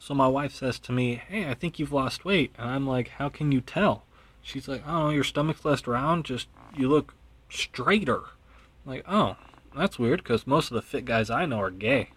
So my wife says to me, Hey, I think you've lost weight. And I'm like, How can you tell? She's like, "Oh, your stomach's less round, just you look straighter. I'm like, oh, that's weird because most of the fit guys I know are gay.